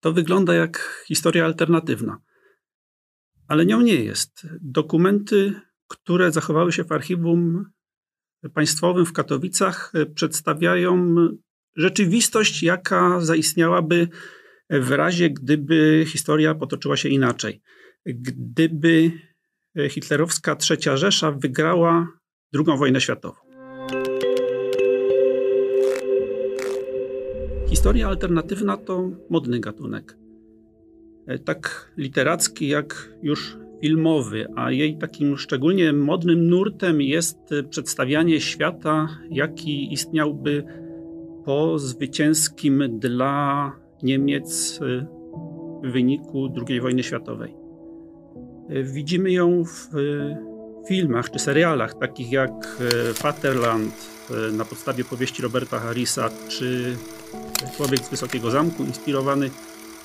To wygląda jak historia alternatywna, ale nią nie jest. Dokumenty, które zachowały się w archiwum państwowym w Katowicach, przedstawiają rzeczywistość, jaka zaistniałaby w razie, gdyby historia potoczyła się inaczej. Gdyby hitlerowska trzecia Rzesza wygrała II wojnę światową. Historia alternatywna to modny gatunek. Tak literacki, jak już filmowy, a jej takim szczególnie modnym nurtem jest przedstawianie świata, jaki istniałby po zwycięskim dla Niemiec w wyniku II wojny światowej. Widzimy ją w filmach czy serialach, takich jak Vaterland na podstawie powieści Roberta Harrisa, czy Człowiek z Wysokiego Zamku, inspirowany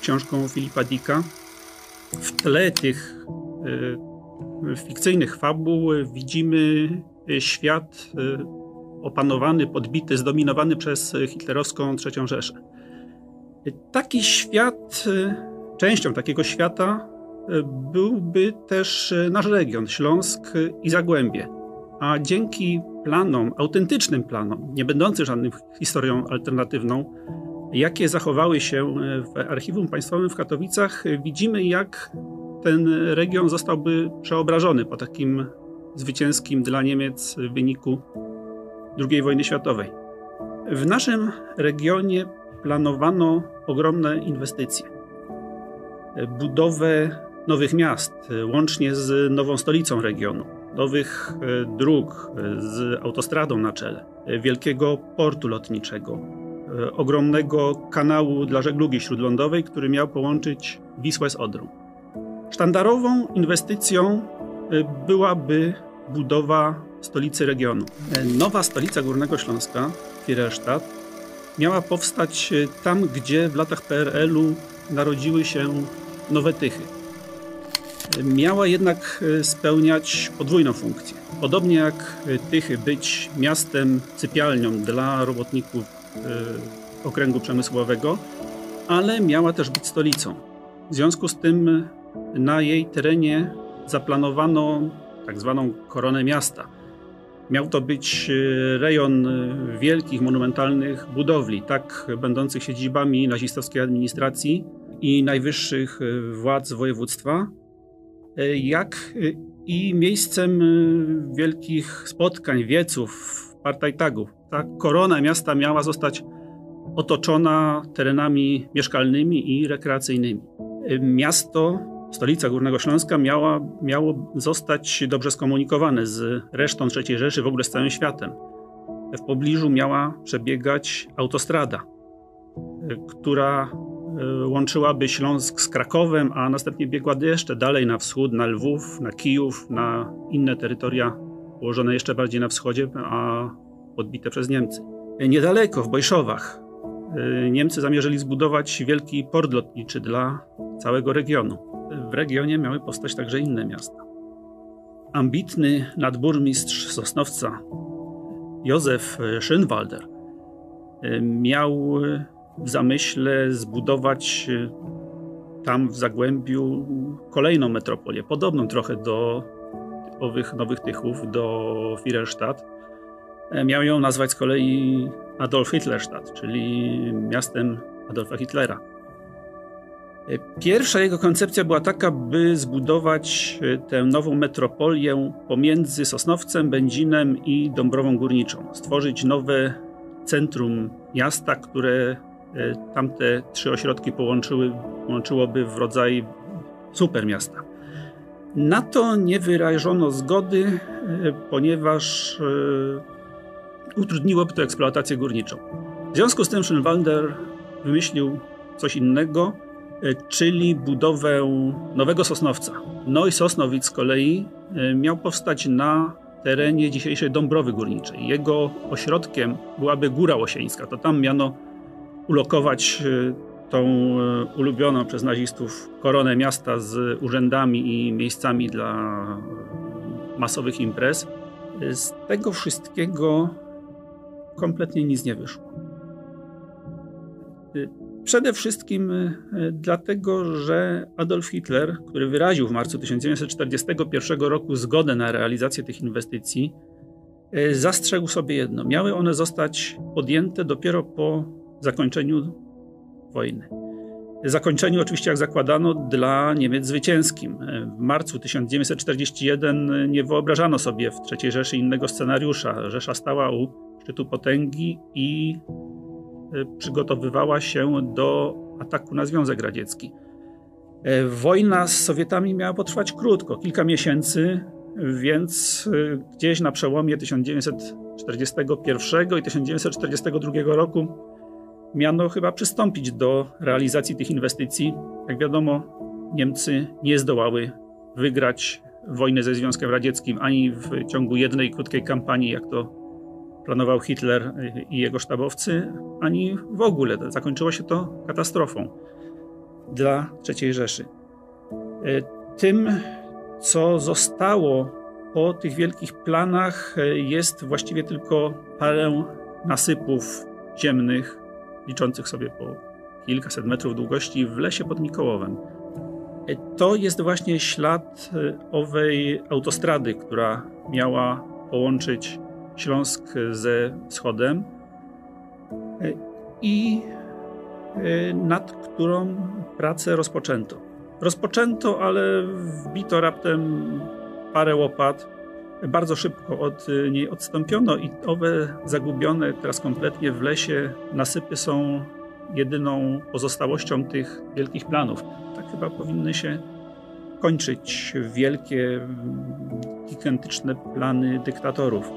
książką Filipa Dicka. W tle tych fikcyjnych fabuł widzimy świat opanowany, podbity, zdominowany przez hitlerowską III Rzeszę. Taki świat, częścią takiego świata byłby też nasz region, Śląsk i Zagłębie. A dzięki planom, autentycznym planom, nie będącym żadną historią alternatywną, jakie zachowały się w Archiwum Państwowym w Katowicach, widzimy, jak ten region zostałby przeobrażony po takim zwycięskim dla Niemiec wyniku II wojny światowej. W naszym regionie planowano ogromne inwestycje. Budowę nowych miast, łącznie z nową stolicą regionu, nowych dróg z autostradą na czele, wielkiego portu lotniczego, ogromnego kanału dla żeglugi śródlądowej, który miał połączyć Wisłę z Odrą. Sztandarową inwestycją byłaby budowa stolicy regionu. Nowa stolica Górnego Śląska, Firelstadt, miała powstać tam, gdzie w latach PRL-u narodziły się nowe Tychy. Miała jednak spełniać podwójną funkcję. Podobnie jak Tychy być miastem sypialnią dla robotników okręgu przemysłowego, ale miała też być stolicą. W związku z tym na jej terenie zaplanowano tak zwaną koronę miasta. Miał to być rejon wielkich, monumentalnych budowli, tak będących siedzibami nazistowskiej administracji i najwyższych władz województwa, jak i miejscem wielkich spotkań, wieców, partajtagów. Ta korona miasta miała zostać otoczona terenami mieszkalnymi i rekreacyjnymi. Miasto stolica Górnego Śląska miała, miało zostać dobrze skomunikowane z resztą III Rzeszy, w ogóle z całym światem. W pobliżu miała przebiegać autostrada, która e, łączyłaby Śląsk z Krakowem, a następnie biegła jeszcze dalej na wschód, na Lwów, na Kijów, na inne terytoria położone jeszcze bardziej na wschodzie, a podbite przez Niemcy. Niedaleko, w Bojszowach, e, Niemcy zamierzyli zbudować wielki port lotniczy dla całego regionu w regionie miały powstać także inne miasta. Ambitny nadburmistrz Sosnowca Józef Schönwalder e, miał w zamyśle zbudować e, tam w Zagłębiu kolejną metropolię, podobną trochę do owych Nowych Tychów, do Firelstadt. E, miał ją nazwać z kolei Adolf Hitlerstadt, czyli miastem Adolfa Hitlera. Pierwsza jego koncepcja była taka, by zbudować e, tę nową metropolię pomiędzy Sosnowcem, Będzinem i Dąbrową Górniczą. Stworzyć nowe centrum miasta, które e, tamte trzy ośrodki połączyły, połączyłoby w rodzaj supermiasta. Na to nie wyrażono zgody, e, ponieważ utrudniłoby to eksploatację górniczą. W związku z tym Schönwalder wymyślił coś innego – czyli budowę nowego Sosnowca. No i Sosnowic z kolei miał powstać na terenie dzisiejszej Dąbrowy Górniczej. Jego ośrodkiem byłaby Góra Łosieńska. To tam miano ulokować e, tą ulubioną przez nazistów koronę miasta z urzędami i miejscami dla masowych imprez. Z tego wszystkiego kompletnie nic nie wyszło Przede wszystkim dlatego, że Adolf Hitler, który wyraził w marcu 1941 roku zgodę na realizację tych inwestycji, zastrzegł sobie jedno: miały one zostać podjęte dopiero po zakończeniu wojny. Zakończeniu oczywiście, jak zakładano, dla Niemiec zwycięskim. W marcu 1941 nie wyobrażano sobie w III Rzeszy innego scenariusza. Rzesza stała u szczytu potęgi i e, przygotowywała się do ataku na Związek Radziecki. E, wojna z Sowietami miała potrwać krótko, kilka miesięcy, więc e, gdzieś na przełomie 1941 i 1942 roku miano chyba przystąpić do realizacji tych inwestycji. Jak wiadomo, Niemcy nie zdołały wygrać wojny ze Związkiem Radzieckim ani w ciągu jednej krótkiej kampanii, jak to planował Hitler i jego sztabowcy, ani w ogóle. Zakończyło się to katastrofą dla III Rzeszy. E, tym, co zostało po tych wielkich planach, e, jest właściwie tylko parę nasypów ziemnych, liczących sobie po kilkaset metrów długości w lesie pod Mikołowem. To jest właśnie ślad e, owej autostrady, która miała połączyć Śląsk ze wschodem e, i e, nad którą pracę rozpoczęto. Rozpoczęto, ale wbito raptem parę łopat bardzo szybko od niej odstąpiono i owe zagubione teraz kompletnie w lesie nasypy są jedyną pozostałością tych wielkich planów. Tak chyba powinny się kończyć wielkie, gigantyczne plany dyktatorów.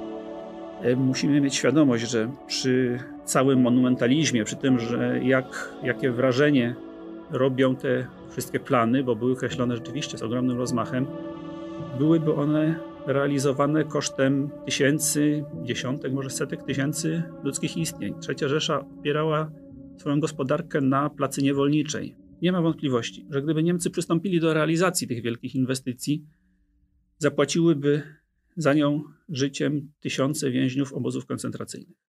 E, musimy mieć świadomość, że przy całym monumentalizmie, przy tym, że jak, jakie wrażenie robią te wszystkie plany, bo były kreślone rzeczywiście z ogromnym rozmachem, byłyby one realizowane kosztem tysięcy, dziesiątek, może setek tysięcy ludzkich istnień. Trzecia Rzesza opierała swoją gospodarkę na placy niewolniczej. Nie ma wątpliwości, że gdyby Niemcy przystąpili do realizacji tych wielkich inwestycji, zapłaciłyby za nią życiem tysiące więźniów obozów koncentracyjnych.